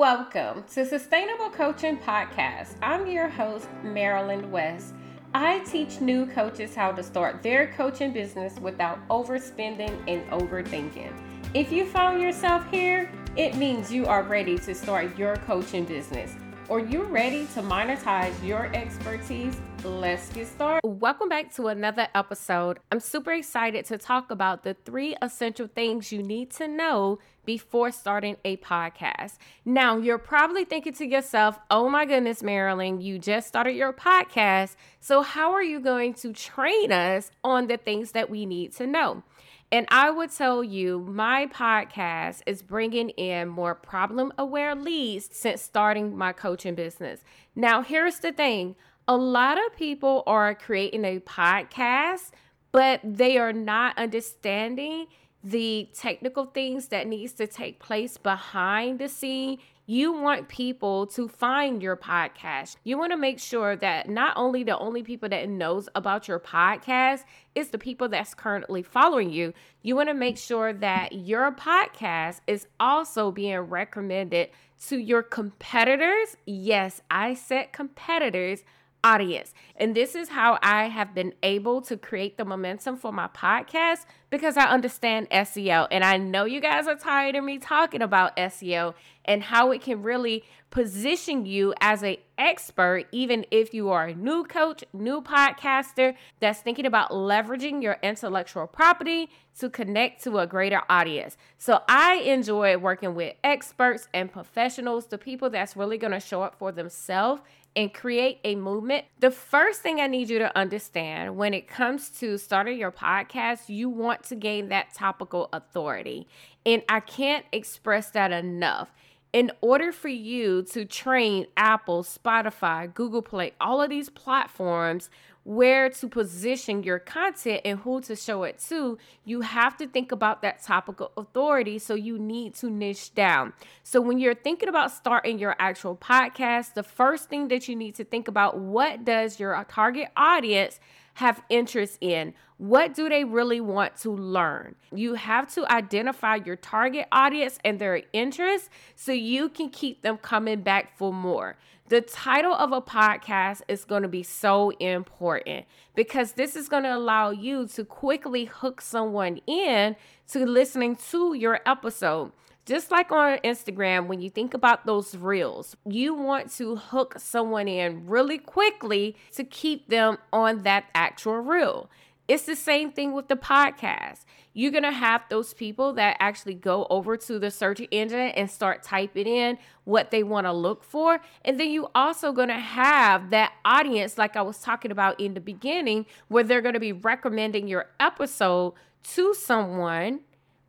Welcome to Sustainable Coaching Podcast. I'm your host, Marilyn West. I teach new coaches how to start their coaching business without overspending and overthinking. If you found yourself here, it means you are ready to start your coaching business or you're ready to monetize your expertise, let's get started. Welcome back to another episode. I'm super excited to talk about the three essential things you need to know before starting a podcast. Now, you're probably thinking to yourself, oh my goodness, Marilyn, you just started your podcast. So, how are you going to train us on the things that we need to know? And I would tell you, my podcast is bringing in more problem aware leads since starting my coaching business. Now, here's the thing a lot of people are creating a podcast, but they are not understanding the technical things that needs to take place behind the scene you want people to find your podcast. You want to make sure that not only the only people that knows about your podcast is the people that's currently following you. You want to make sure that your podcast is also being recommended to your competitors. Yes, I said competitors audience. And this is how I have been able to create the momentum for my podcast because I understand SEO. And I know you guys are tired of me talking about SEO and how it can really position you as an expert, even if you are a new coach, new podcaster that's thinking about leveraging your intellectual property to connect to a greater audience. So I enjoy working with experts and professionals, the people that's really going to show up for themselves and create a movement, the first thing I need you to understand when it comes to starting your podcast, you want to gain that topical authority. And I can't express that enough in order for you to train Apple, Spotify, Google Play, all of these platforms where to position your content and who to show it to, you have to think about that topical authority. So you need to niche down. So when you're thinking about starting your actual podcast, the first thing that you need to think about what does your target audience have interest in? What do they really want to learn? You have to identify your target audience and their interests so you can keep them coming back for more. The title of a podcast is going to be so important because this is going to allow you to quickly hook someone in to listening to your episode. Just like on Instagram, when you think about those reels, you want to hook someone in really quickly to keep them on that actual reel. It's the same thing with the podcast. You're going to have those people that actually go over to the search engine and start typing in what they want to look for. And then you also going to have that audience, like I was talking about in the beginning, where they're going to be recommending your episode to someone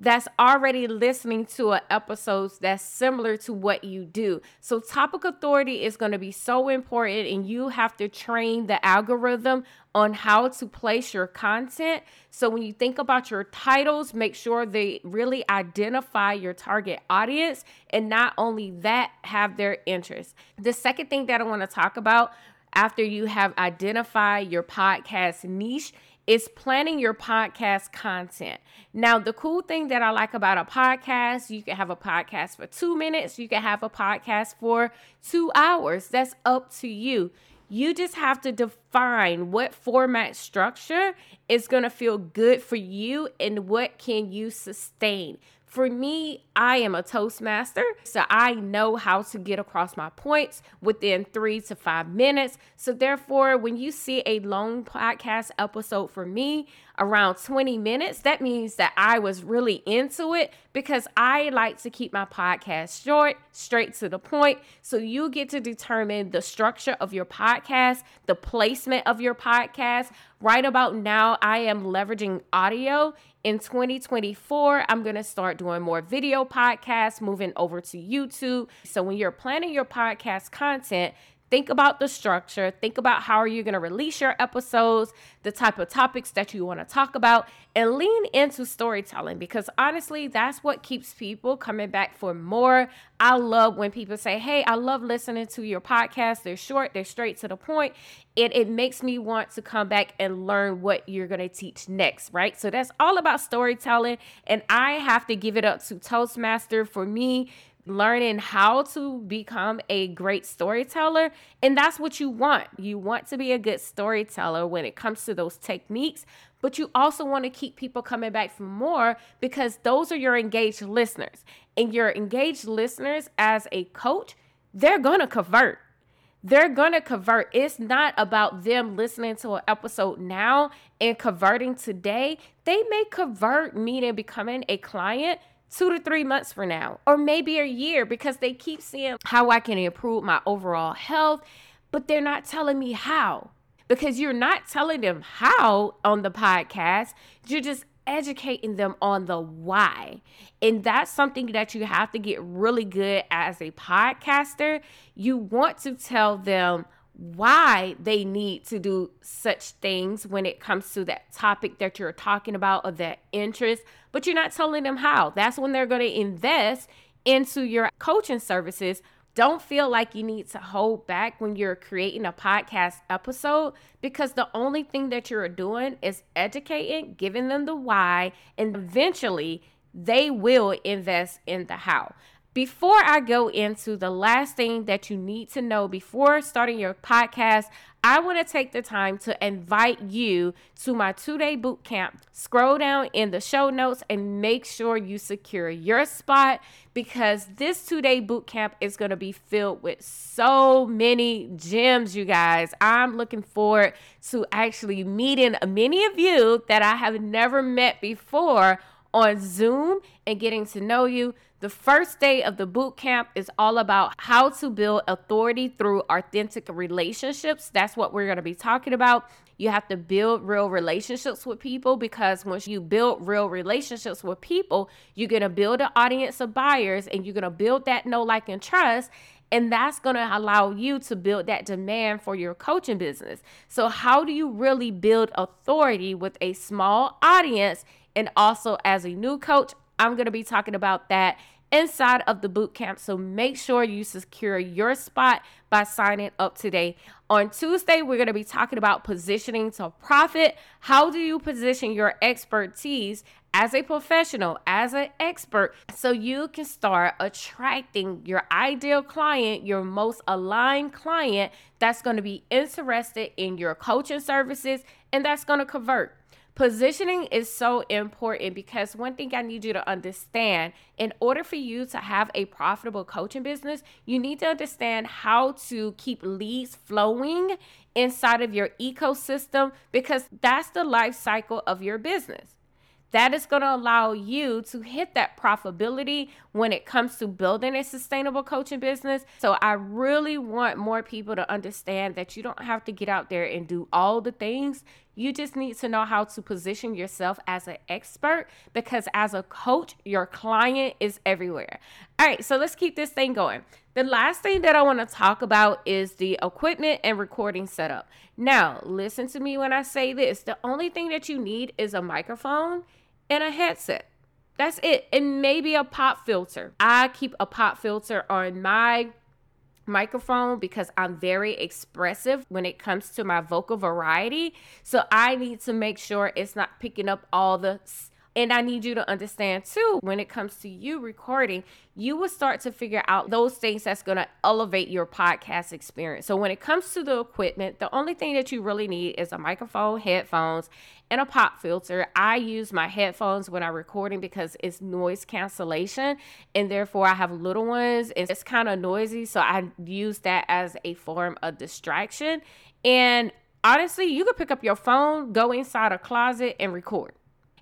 that's already listening to an episode that's similar to what you do. So topic authority is going to be so important and you have to train the algorithm on how to place your content. So when you think about your titles, make sure they really identify your target audience and not only that have their interest. The second thing that I want to talk about after you have identified your podcast niche is planning your podcast content. Now, the cool thing that I like about a podcast, you can have a podcast for two minutes, you can have a podcast for two hours. That's up to you. You just have to define what format structure is going to feel good for you and what can you sustain. For me, I am a Toastmaster, so I know how to get across my points within three to five minutes. So, therefore, when you see a long podcast episode for me around 20 minutes, that means that I was really into it because I like to keep my podcast short, straight to the point. So, you get to determine the structure of your podcast, the placement of your podcast. Right about now, I am leveraging audio in 2024, I'm going to start doing more video podcasts, moving over to YouTube. So when you're planning your podcast content, Think about the structure. Think about how are you going to release your episodes, the type of topics that you want to talk about, and lean into storytelling because honestly, that's what keeps people coming back for more. I love when people say, Hey, I love listening to your podcast. They're short, they're straight to the point. It, it makes me want to come back and learn what you're going to teach next, right? So that's all about storytelling. And I have to give it up to Toastmaster for me learning how to become a great storyteller. And that's what you want. You want to be a good storyteller when it comes to those techniques, but you also want to keep people coming back for more because those are your engaged listeners. And your engaged listeners as a coach, they're going to convert they're going to convert. It's not about them listening to an episode now and converting today. They may convert, meaning becoming a client two to three months from now, or maybe a year, because they keep seeing how I can improve my overall health, but they're not telling me how. Because you're not telling them how on the podcast. You're just educating them on the why. And that's something that you have to get really good as a podcaster. You want to tell them why they need to do such things when it comes to that topic that you're talking about or that interest, but you're not telling them how. That's when they're going to invest into your coaching services don't feel like you need to hold back when you're creating a podcast episode because the only thing that you're doing is educating, giving them the why, and eventually they will invest in the how. Before I go into the last thing that you need to know before starting your podcast, I want to take the time to invite you to my two day boot camp. Scroll down in the show notes and make sure you secure your spot because this two day boot camp is going to be filled with so many gems, you guys. I'm looking forward to actually meeting many of you that I have never met before on Zoom and getting to know you. The first day of the boot camp is all about how to build authority through authentic relationships. That's what we're going to be talking about. You have to build real relationships with people because once you build real relationships with people, you're going to build an audience of buyers and you're going to build that know, like, and trust. And that's going to allow you to build that demand for your coaching business. So, how do you really build authority with a small audience? And also, as a new coach, I'm going to be talking about that inside of the boot camp. So make sure you secure your spot by signing up today. On Tuesday, we're going to be talking about positioning to profit. How do you position your expertise as a professional, as an expert, so you can start attracting your ideal client, your most aligned client that's going to be interested in your coaching services and that's going to convert. Positioning is so important because one thing I need you to understand in order for you to have a profitable coaching business, you need to understand how to keep leads flowing inside of your ecosystem because that's the life cycle of your business. That is going to allow you to hit that profitability when it comes to building a sustainable coaching business. So, I really want more people to understand that you don't have to get out there and do all the things. You just need to know how to position yourself as an expert because, as a coach, your client is everywhere. All right, so let's keep this thing going. The last thing that I want to talk about is the equipment and recording setup. Now, listen to me when I say this the only thing that you need is a microphone and a headset. That's it. And maybe a pop filter. I keep a pop filter on my microphone because I'm very expressive when it comes to my vocal variety. So I need to make sure it's not picking up all the and I need you to understand too, when it comes to you recording, you will start to figure out those things that's going to elevate your podcast experience. So when it comes to the equipment, the only thing that you really need is a microphone, headphones, and a pop filter. I use my headphones when I'm recording because it's noise cancellation and therefore I have little ones and it's kind of noisy. So I use that as a form of distraction. And honestly, you could pick up your phone, go inside a closet, and record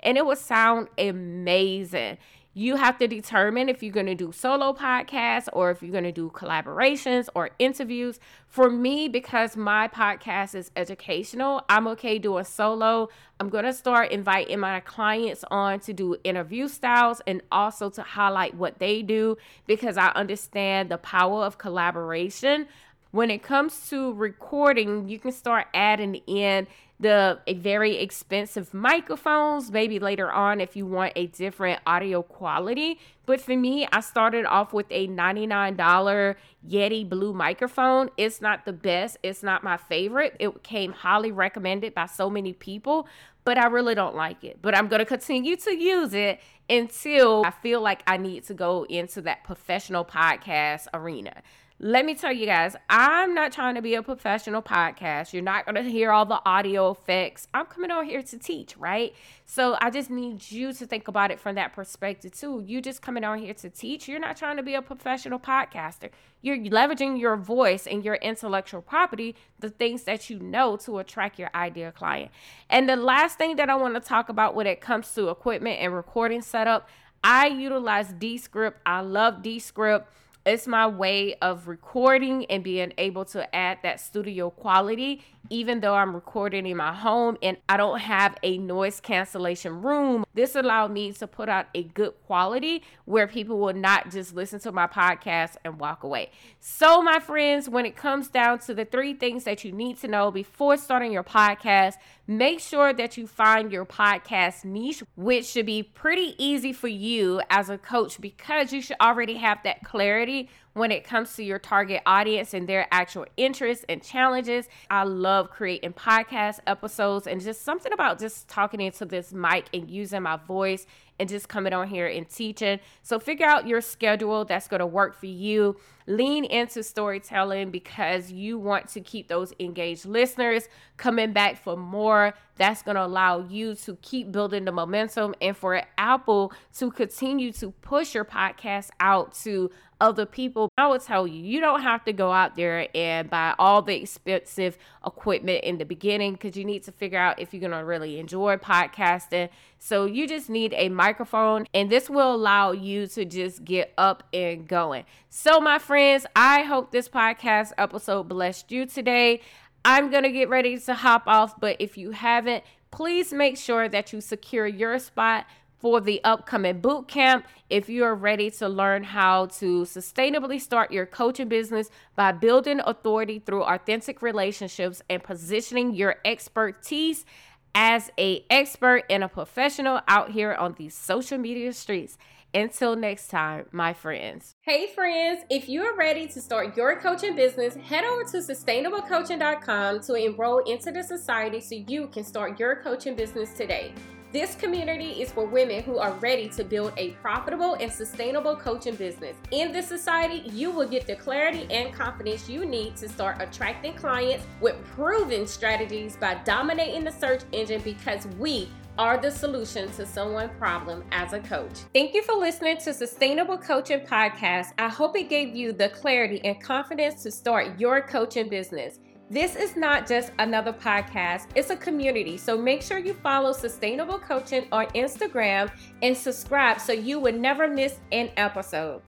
and it will sound amazing. You have to determine if you're going to do solo podcasts or if you're going to do collaborations or interviews. For me, because my podcast is educational, I'm okay doing solo. I'm going to start inviting my clients on to do interview styles and also to highlight what they do because I understand the power of collaboration. When it comes to recording, you can start adding in the very expensive microphones maybe later on if you want a different audio quality. But for me i started off with a $99 yeti blue microphone. It's not the best. It's not my favorite. It came highly recommended by so many people but i really don't like it. But i'm going to continue to use it until I feel like I need to go into that professional podcast arena let me tell you guys, I'm not trying to be a professional podcast. You're not going to hear all the audio effects. I'm coming on here to teach, right? So I just need you to think about it from that perspective too. You just coming on here to teach. You're not trying to be a professional podcaster. You're leveraging your voice and your intellectual property, the things that you know to attract your ideal client. And the last thing that I want to talk about when it comes to equipment and recording setup, I utilize Descript. I love Descript it's my way of recording and being able to add that studio quality even though I'm recording in my home and I don't have a noise cancellation room, this allowed me to put out a good quality where people will not just listen to my podcast and walk away. So, my friends, when it comes down to the three things that you need to know before starting your podcast, make sure that you find your podcast niche, which should be pretty easy for you as a coach because you should already have that clarity when it comes to your target audience and their actual interests and challenges. I love creating podcast episodes and just something about just talking into this mic and using my voice and just coming on here and teaching. So figure out your schedule that's going to work for you. Lean into storytelling because you want to keep those engaged listeners coming back for more. That's going to allow you to keep building the momentum and for Apple to continue to push your podcast out to other people. I will tell you, you don't have to go out there and buy all the expensive equipment in the beginning because you need to figure out if you're going to really enjoy podcasting. So you just need a microphone, and this will allow you to just get up and going. So, my friends, I hope this podcast episode blessed you today. I'm going to get ready to hop off, but if you haven't, please make sure that you secure your spot for the upcoming boot camp if you are ready to learn how to sustainably start your coaching business by building authority through authentic relationships and positioning your expertise as a expert and a professional out here on these social media streets. Until next time, my friends. Hey, friends, if you are ready to start your coaching business, head over to sustainablecoaching.com to enroll into the society so you can start your coaching business today. This community is for women who are ready to build a profitable and sustainable coaching business. In this society, you will get the clarity and confidence you need to start attracting clients with proven strategies by dominating the search engine because we are the solution to someone's problem as a coach. Thank you for listening to Sustainable Coaching Podcast. I hope it gave you the clarity and confidence to start your coaching business. This is not just another podcast, it's a community. So make sure you follow Sustainable Coaching on Instagram and subscribe so you would never miss an episode.